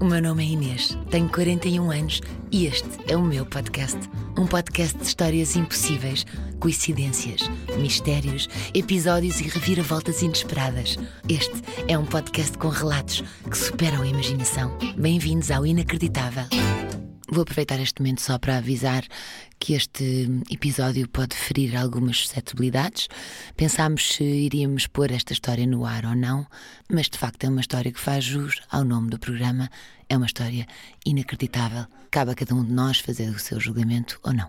O meu nome é Inês, tenho 41 anos e este é o meu podcast. Um podcast de histórias impossíveis, coincidências, mistérios, episódios e reviravoltas inesperadas. Este é um podcast com relatos que superam a imaginação. Bem-vindos ao Inacreditável. Vou aproveitar este momento só para avisar que este episódio pode ferir algumas suscetibilidades. Pensámos se iríamos pôr esta história no ar ou não, mas de facto é uma história que faz jus ao nome do programa. É uma história inacreditável. Cabe a cada um de nós fazer o seu julgamento ou não.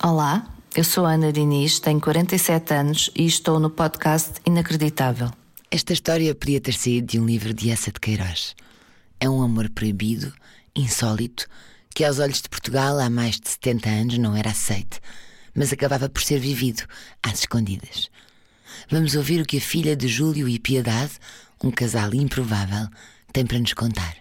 Olá, eu sou Ana Diniz, tenho 47 anos e estou no podcast Inacreditável. Esta história podia ter saído de um livro de Essa de Queiroz. É um amor proibido, insólito, que aos olhos de Portugal há mais de 70 anos não era aceite, mas acabava por ser vivido às escondidas. Vamos ouvir o que a filha de Júlio e Piedade, um casal improvável, tem para nos contar.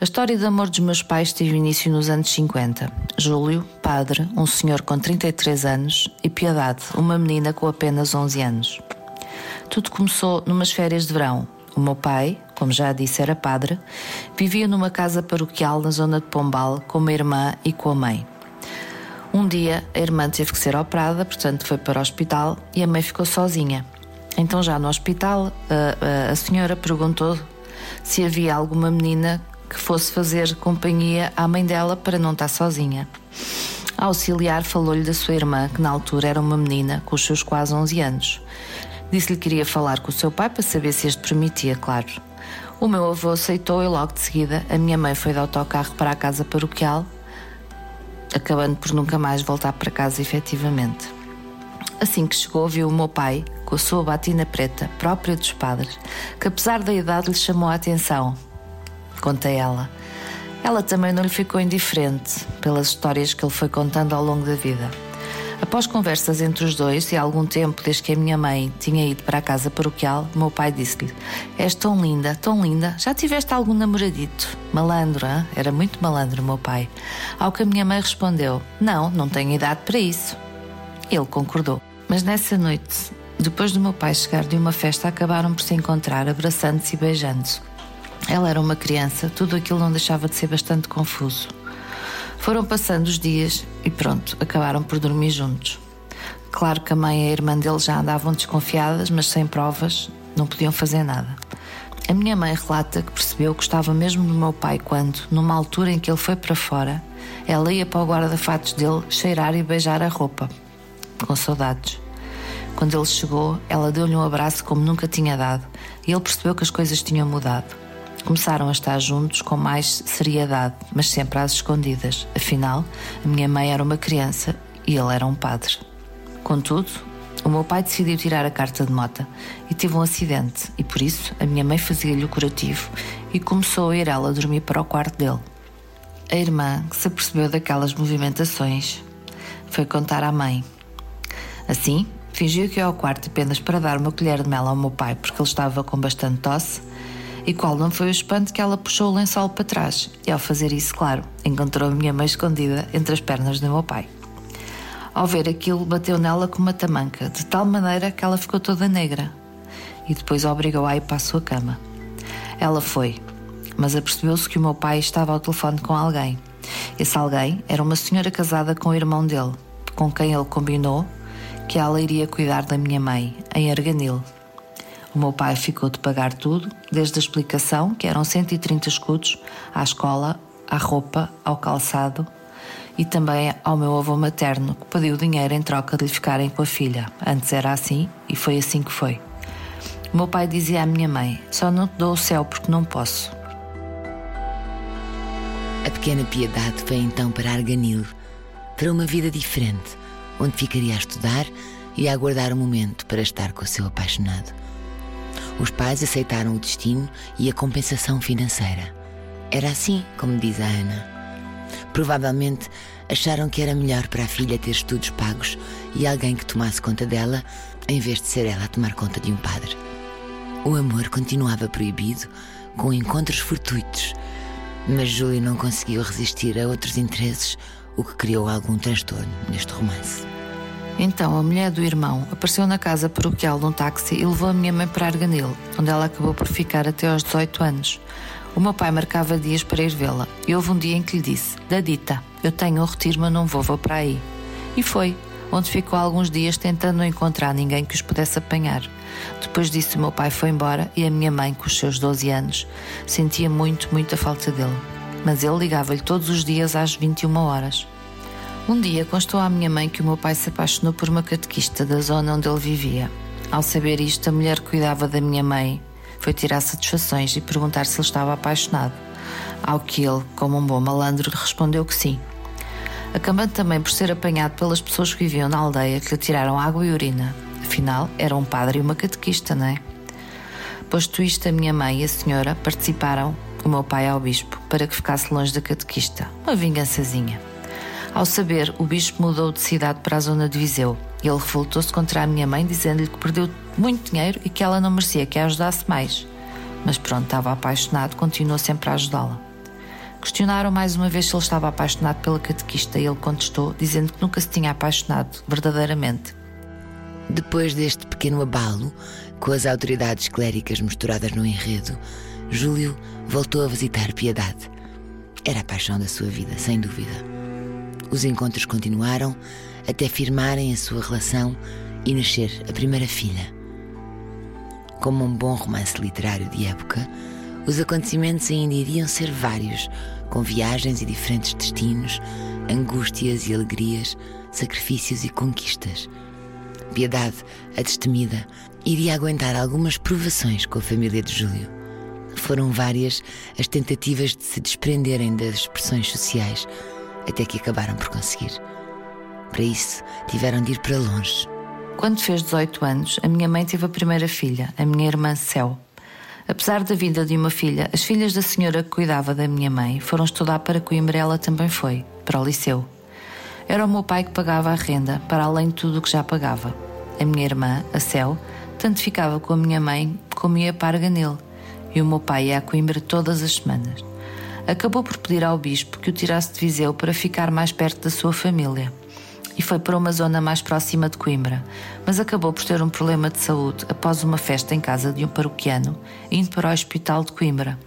A história de amor dos meus pais teve início nos anos 50. Júlio, padre, um senhor com 33 anos, e Piedade, uma menina com apenas 11 anos. Tudo começou numas férias de verão, o meu pai, como já disse, era padre, vivia numa casa paroquial na zona de Pombal com uma irmã e com a mãe. Um dia a irmã teve que ser operada, portanto foi para o hospital e a mãe ficou sozinha. Então, já no hospital, a, a, a senhora perguntou se havia alguma menina que fosse fazer companhia à mãe dela para não estar sozinha. A auxiliar falou-lhe da sua irmã, que na altura era uma menina com os seus quase 11 anos. Disse-lhe que queria falar com o seu pai para saber se este permitia, claro. O meu avô aceitou e logo de seguida a minha mãe foi de autocarro para a casa paroquial, acabando por nunca mais voltar para casa efetivamente. Assim que chegou, viu o meu pai, com a sua batina preta, própria dos padres, que apesar da idade lhe chamou a atenção. Conta ela. Ela também não lhe ficou indiferente pelas histórias que ele foi contando ao longo da vida. Após conversas entre os dois e algum tempo desde que a minha mãe tinha ido para a casa paroquial, meu pai disse-lhe: És tão linda, tão linda, já tiveste algum namoradito? Malandro, hein? era muito malandro, meu pai. Ao que a minha mãe respondeu: Não, não tenho idade para isso. Ele concordou. Mas nessa noite, depois do meu pai chegar de uma festa, acabaram por se encontrar, abraçando-se e beijando-se. Ela era uma criança, tudo aquilo não deixava de ser bastante confuso. Foram passando os dias e pronto, acabaram por dormir juntos. Claro que a mãe e a irmã dele já andavam desconfiadas, mas sem provas, não podiam fazer nada. A minha mãe relata que percebeu que estava mesmo do meu pai quando, numa altura em que ele foi para fora, ela ia para o guarda-fatos dele cheirar e beijar a roupa, com saudades. Quando ele chegou, ela deu-lhe um abraço como nunca tinha dado e ele percebeu que as coisas tinham mudado. Começaram a estar juntos com mais seriedade, mas sempre às escondidas. Afinal, a minha mãe era uma criança e ele era um padre. Contudo, o meu pai decidiu tirar a carta de mota e teve um acidente, e por isso a minha mãe fazia-lhe o curativo e começou a ir ela dormir para o quarto dele. A irmã, que se apercebeu daquelas movimentações, foi contar à mãe. Assim, fingiu que ia ao quarto apenas para dar uma colher de mel ao meu pai, porque ele estava com bastante tosse e qual não foi o espanto que ela puxou o lençol para trás, e ao fazer isso, claro, encontrou a minha mãe escondida entre as pernas do meu pai. Ao ver aquilo, bateu nela com uma tamanca, de tal maneira que ela ficou toda negra, e depois obrigou-a a ir para a sua cama. Ela foi, mas apercebeu-se que o meu pai estava ao telefone com alguém. Esse alguém era uma senhora casada com o irmão dele, com quem ele combinou que ela iria cuidar da minha mãe, em Arganil, o meu pai ficou de pagar tudo, desde a explicação, que eram 130 escudos, à escola, à roupa, ao calçado e também ao meu avô materno, que pediu dinheiro em troca de lhe ficarem com a filha. Antes era assim e foi assim que foi. O meu pai dizia à minha mãe: Só não te dou o céu porque não posso. A pequena Piedade foi então para Arganil, para uma vida diferente, onde ficaria a estudar e a aguardar o momento para estar com o seu apaixonado. Os pais aceitaram o destino e a compensação financeira. Era assim, como diz a Ana. Provavelmente acharam que era melhor para a filha ter estudos pagos e alguém que tomasse conta dela, em vez de ser ela a tomar conta de um padre. O amor continuava proibido, com encontros fortuitos, mas Júlio não conseguiu resistir a outros interesses, o que criou algum transtorno neste romance. Então a mulher do irmão apareceu na casa paroquial num táxi e levou a minha mãe para Arganil, onde ela acabou por ficar até aos 18 anos. O meu pai marcava dias para ir vê-la e houve um dia em que lhe disse: Dadita, eu tenho um retiro, mas não vou, vou para aí. E foi, onde ficou alguns dias tentando não encontrar ninguém que os pudesse apanhar. Depois disso, o meu pai foi embora e a minha mãe, com os seus 12 anos, sentia muito, muita falta dele. Mas ele ligava-lhe todos os dias às 21 horas. Um dia constou à minha mãe que o meu pai se apaixonou por uma catequista da zona onde ele vivia. Ao saber isto, a mulher que cuidava da minha mãe foi tirar satisfações e perguntar se ele estava apaixonado. Ao que ele, como um bom malandro, respondeu que sim. Acabando também por ser apanhado pelas pessoas que viviam na aldeia que lhe tiraram água e urina. Afinal, era um padre e uma catequista, não é? Posto isto, a minha mãe e a senhora participaram, o meu pai ao bispo, para que ficasse longe da catequista. Uma vingançazinha. Ao saber, o bispo mudou de cidade para a zona de Viseu. Ele revoltou-se contra a minha mãe, dizendo-lhe que perdeu muito dinheiro e que ela não merecia que a ajudasse mais. Mas pronto, estava apaixonado, continuou sempre a ajudá-la. Questionaram mais uma vez se ele estava apaixonado pela catequista e ele contestou, dizendo que nunca se tinha apaixonado verdadeiramente. Depois deste pequeno abalo, com as autoridades cléricas misturadas no enredo, Júlio voltou a visitar Piedade. Era a paixão da sua vida, sem dúvida. Os encontros continuaram até firmarem a sua relação e nascer a primeira filha. Como um bom romance literário de época, os acontecimentos ainda iriam ser vários, com viagens e diferentes destinos, angústias e alegrias, sacrifícios e conquistas. Piedade, a destemida, iria aguentar algumas provações com a família de Júlio. Foram várias as tentativas de se desprenderem das expressões sociais até que acabaram por conseguir. Para isso, tiveram de ir para longe. Quando fez 18 anos, a minha mãe teve a primeira filha, a minha irmã Céu. Apesar da vinda de uma filha, as filhas da senhora que cuidava da minha mãe foram estudar para Coimbra ela também foi, para o liceu. Era o meu pai que pagava a renda, para além de tudo o que já pagava. A minha irmã, a Céu, tanto ficava com a minha mãe como ia para Arganil, e o meu pai ia a Coimbra todas as semanas acabou por pedir ao bispo que o tirasse de Viseu para ficar mais perto da sua família. E foi para uma zona mais próxima de Coimbra, mas acabou por ter um problema de saúde após uma festa em casa de um paroquiano, indo para o hospital de Coimbra.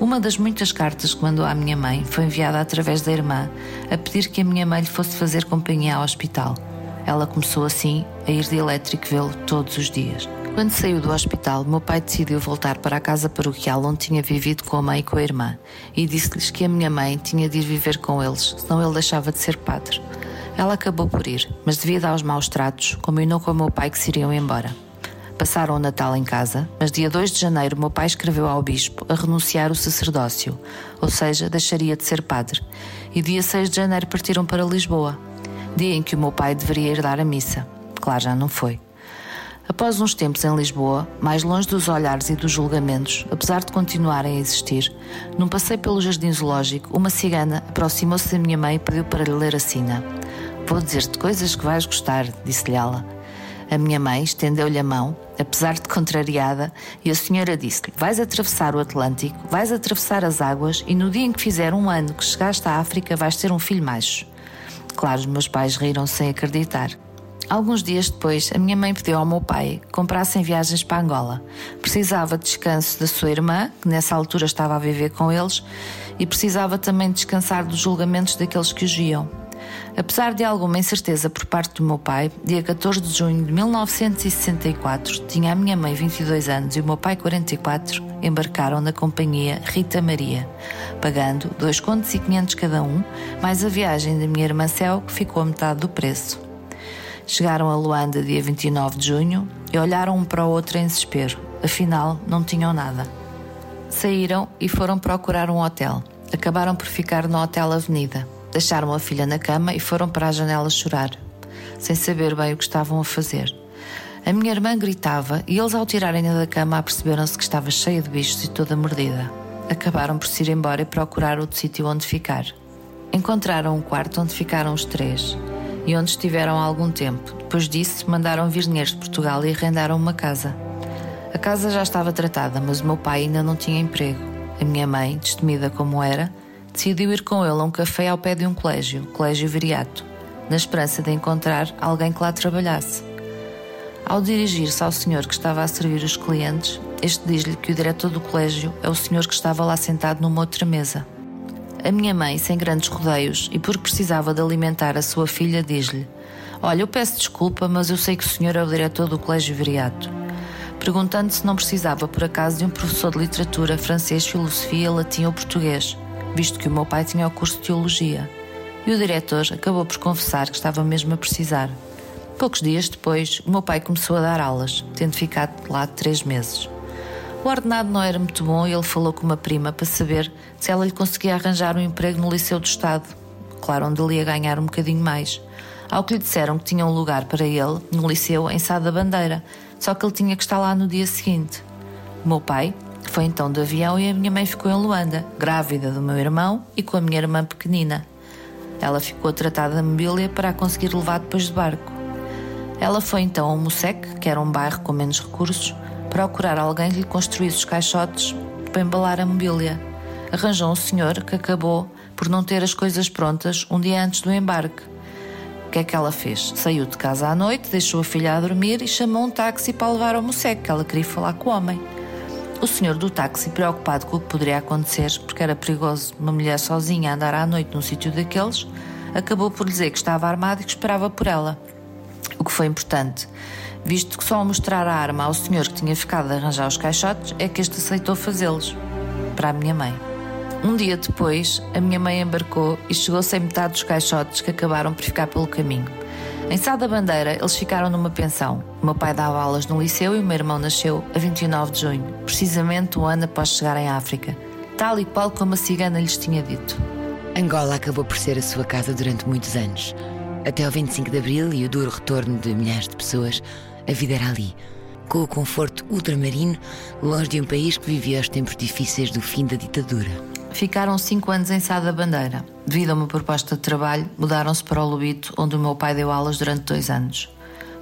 Uma das muitas cartas que mandou à minha mãe foi enviada através da irmã a pedir que a minha mãe lhe fosse fazer companhia ao hospital. Ela começou assim a ir de elétrico vê-lo todos os dias. Quando saiu do hospital, meu pai decidiu voltar para a casa paroquial onde tinha vivido com a mãe e com a irmã e disse-lhes que a minha mãe tinha de ir viver com eles, senão ele deixava de ser padre. Ela acabou por ir, mas devido aos maus tratos, combinou com o meu pai que se iriam embora. Passaram o Natal em casa, mas dia 2 de janeiro meu pai escreveu ao bispo a renunciar o sacerdócio, ou seja, deixaria de ser padre. E dia 6 de janeiro partiram para Lisboa, dia em que o meu pai deveria ir dar a missa. Claro, já não foi. Após uns tempos em Lisboa, mais longe dos olhares e dos julgamentos, apesar de continuarem a existir, num passeio pelo jardim zoológico, uma cigana aproximou-se da minha mãe e pediu para lhe ler a sina. Vou dizer-te coisas que vais gostar, disse-lhe ela. A minha mãe estendeu-lhe a mão, apesar de contrariada, e a senhora disse-lhe: Vais atravessar o Atlântico, vais atravessar as águas, e no dia em que fizer um ano que chegaste à África, vais ter um filho macho. Claro, os meus pais riram sem acreditar. Alguns dias depois, a minha mãe pediu ao meu pai que comprassem viagens para Angola. Precisava de descanso da sua irmã, que nessa altura estava a viver com eles, e precisava também descansar dos julgamentos daqueles que os viam. Apesar de alguma incerteza por parte do meu pai, dia 14 de junho de 1964, tinha a minha mãe 22 anos e o meu pai 44, embarcaram na companhia Rita Maria, pagando 2 contos e 500 cada um, mais a viagem da minha irmã Céu, que ficou a metade do preço. Chegaram a Luanda dia 29 de junho e olharam um para o outro em desespero. Afinal, não tinham nada. Saíram e foram procurar um hotel. Acabaram por ficar no Hotel Avenida. Deixaram a filha na cama e foram para a janela chorar, sem saber bem o que estavam a fazer. A minha irmã gritava e eles, ao tirarem-na da cama, aperceberam-se que estava cheia de bichos e toda mordida. Acabaram por se ir embora e procurar outro sítio onde ficar. Encontraram um quarto onde ficaram os três e onde estiveram há algum tempo. Depois disso, mandaram vir dinheiros de Portugal e arrendaram uma casa. A casa já estava tratada, mas o meu pai ainda não tinha emprego. A minha mãe, destemida como era, decidiu ir com ele a um café ao pé de um colégio, Colégio Viriato, na esperança de encontrar alguém que lá trabalhasse. Ao dirigir-se ao senhor que estava a servir os clientes, Este diz-lhe que o diretor do colégio é o senhor que estava lá sentado numa outra mesa. A minha mãe, sem grandes rodeios e porque precisava de alimentar a sua filha, diz-lhe: Olha, eu peço desculpa, mas eu sei que o senhor é o diretor do colégio Viriato. Perguntando se não precisava, por acaso, de um professor de literatura, francês, filosofia, latim ou português, visto que o meu pai tinha o curso de teologia. E o diretor acabou por confessar que estava mesmo a precisar. Poucos dias depois, o meu pai começou a dar aulas, tendo ficado lá três meses. O ordenado não era muito bom e ele falou com uma prima para saber se ela lhe conseguia arranjar um emprego no Liceu do Estado, claro, onde ele ia ganhar um bocadinho mais. Ao que lhe disseram que tinha um lugar para ele no Liceu em Sá da Bandeira, só que ele tinha que estar lá no dia seguinte. O meu pai foi então de avião e a minha mãe ficou em Luanda, grávida do meu irmão e com a minha irmã pequenina. Ela ficou a tratar da mobília para a conseguir levar depois de barco. Ela foi então ao Mosec, que era um bairro com menos recursos, procurar alguém que lhe construísse os caixotes para embalar a mobília. Arranjou um senhor que acabou por não ter as coisas prontas um dia antes do embarque. O que é que ela fez? Saiu de casa à noite, deixou a filha a dormir e chamou um táxi para levar ao Mosec, que ela queria falar com o homem. O senhor do táxi, preocupado com o que poderia acontecer, porque era perigoso uma mulher sozinha andar à noite num sítio daqueles, acabou por dizer que estava armado e que esperava por ela. O que foi importante visto que só ao mostrar a arma ao senhor que tinha ficado a arranjar os caixotes é que este aceitou fazê-los. Para a minha mãe. Um dia depois, a minha mãe embarcou e chegou sem metade dos caixotes que acabaram por ficar pelo caminho. Em Sá da Bandeira, eles ficaram numa pensão. O meu pai dava aulas no liceu e o meu irmão nasceu a 29 de junho, precisamente um ano após chegar em África, tal e qual como a cigana lhes tinha dito. Angola acabou por ser a sua casa durante muitos anos. Até ao 25 de abril e o duro retorno de milhares de pessoas, a vida era ali, com o conforto ultramarino, longe de um país que vivia os tempos difíceis do fim da ditadura. Ficaram cinco anos em Sá da Bandeira. Devido a uma proposta de trabalho, mudaram-se para o Lubito, onde o meu pai deu aulas durante dois anos.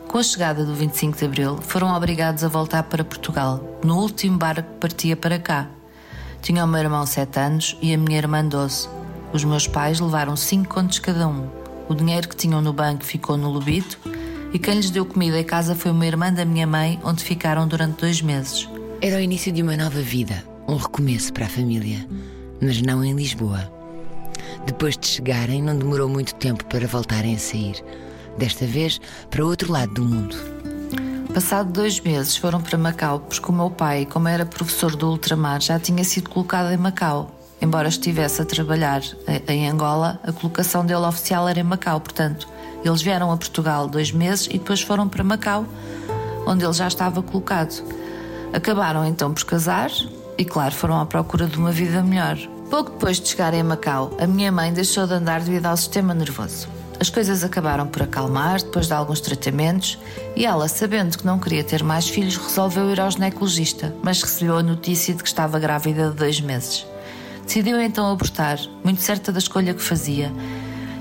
Com a chegada do 25 de Abril, foram obrigados a voltar para Portugal, no último barco que partia para cá. Tinha o meu irmão sete anos e a minha irmã doze. Os meus pais levaram cinco contos cada um. O dinheiro que tinham no banco ficou no Lubito e quem lhes deu comida em casa foi uma irmã da minha mãe, onde ficaram durante dois meses. Era o início de uma nova vida, um recomeço para a família, mas não em Lisboa. Depois de chegarem, não demorou muito tempo para voltarem a sair. Desta vez, para outro lado do mundo. Passado dois meses, foram para Macau, porque o meu pai, como era professor do ultramar, já tinha sido colocado em Macau. Embora estivesse a trabalhar em Angola, a colocação dele oficial era em Macau, portanto, eles vieram a Portugal dois meses e depois foram para Macau, onde ele já estava colocado. Acabaram então por casar e, claro, foram à procura de uma vida melhor. Pouco depois de chegarem a Macau, a minha mãe deixou de andar devido ao sistema nervoso. As coisas acabaram por acalmar depois de alguns tratamentos e ela, sabendo que não queria ter mais filhos, resolveu ir ao ginecologista, mas recebeu a notícia de que estava grávida de dois meses. Decidiu então abortar, muito certa da escolha que fazia,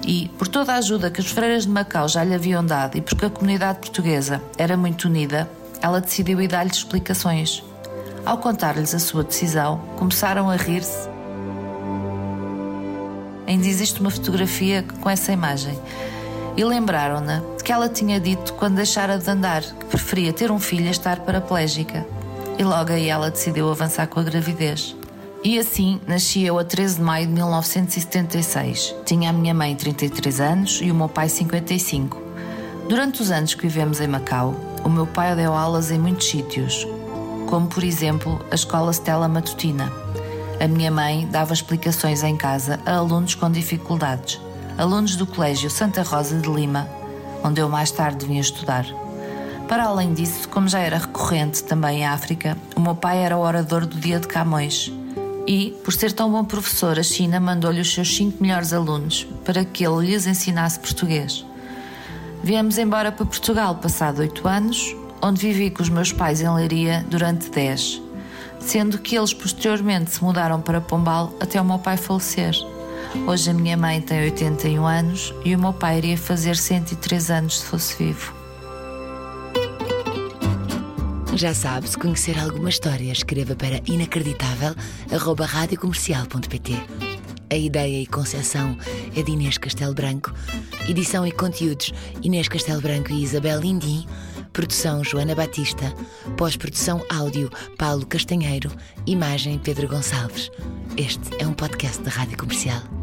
e, por toda a ajuda que os freiras de Macau já lhe haviam dado e porque a comunidade portuguesa era muito unida, ela decidiu ir dar-lhes explicações. Ao contar-lhes a sua decisão, começaram a rir-se. Ainda existe uma fotografia com essa imagem. E lembraram-na de que ela tinha dito quando deixara de andar que preferia ter um filho a estar paraplégica. E logo aí ela decidiu avançar com a gravidez. E assim nasci eu a 13 de maio de 1976. Tinha a minha mãe 33 anos e o meu pai 55. Durante os anos que vivemos em Macau, o meu pai deu aulas em muitos sítios, como por exemplo a Escola Stella Matutina. A minha mãe dava explicações em casa a alunos com dificuldades, alunos do Colégio Santa Rosa de Lima, onde eu mais tarde vinha estudar. Para além disso, como já era recorrente também em África, o meu pai era o orador do Dia de Camões e, por ser tão bom professor, a China mandou-lhe os seus cinco melhores alunos para que ele lhes ensinasse português. Viemos embora para Portugal passado oito anos, onde vivi com os meus pais em Leiria durante dez, sendo que eles posteriormente se mudaram para Pombal até o meu pai falecer. Hoje a minha mãe tem 81 anos e o meu pai iria fazer 103 anos se fosse vivo. Já sabe, se conhecer alguma história, escreva para inacreditável.radiocomercial.pt. A ideia e concepção é de Inês Castelo Branco, edição e conteúdos Inês Castelo Branco e Isabel Lindim, Produção Joana Batista. Pós-produção áudio Paulo Castanheiro. Imagem Pedro Gonçalves. Este é um podcast da Rádio Comercial.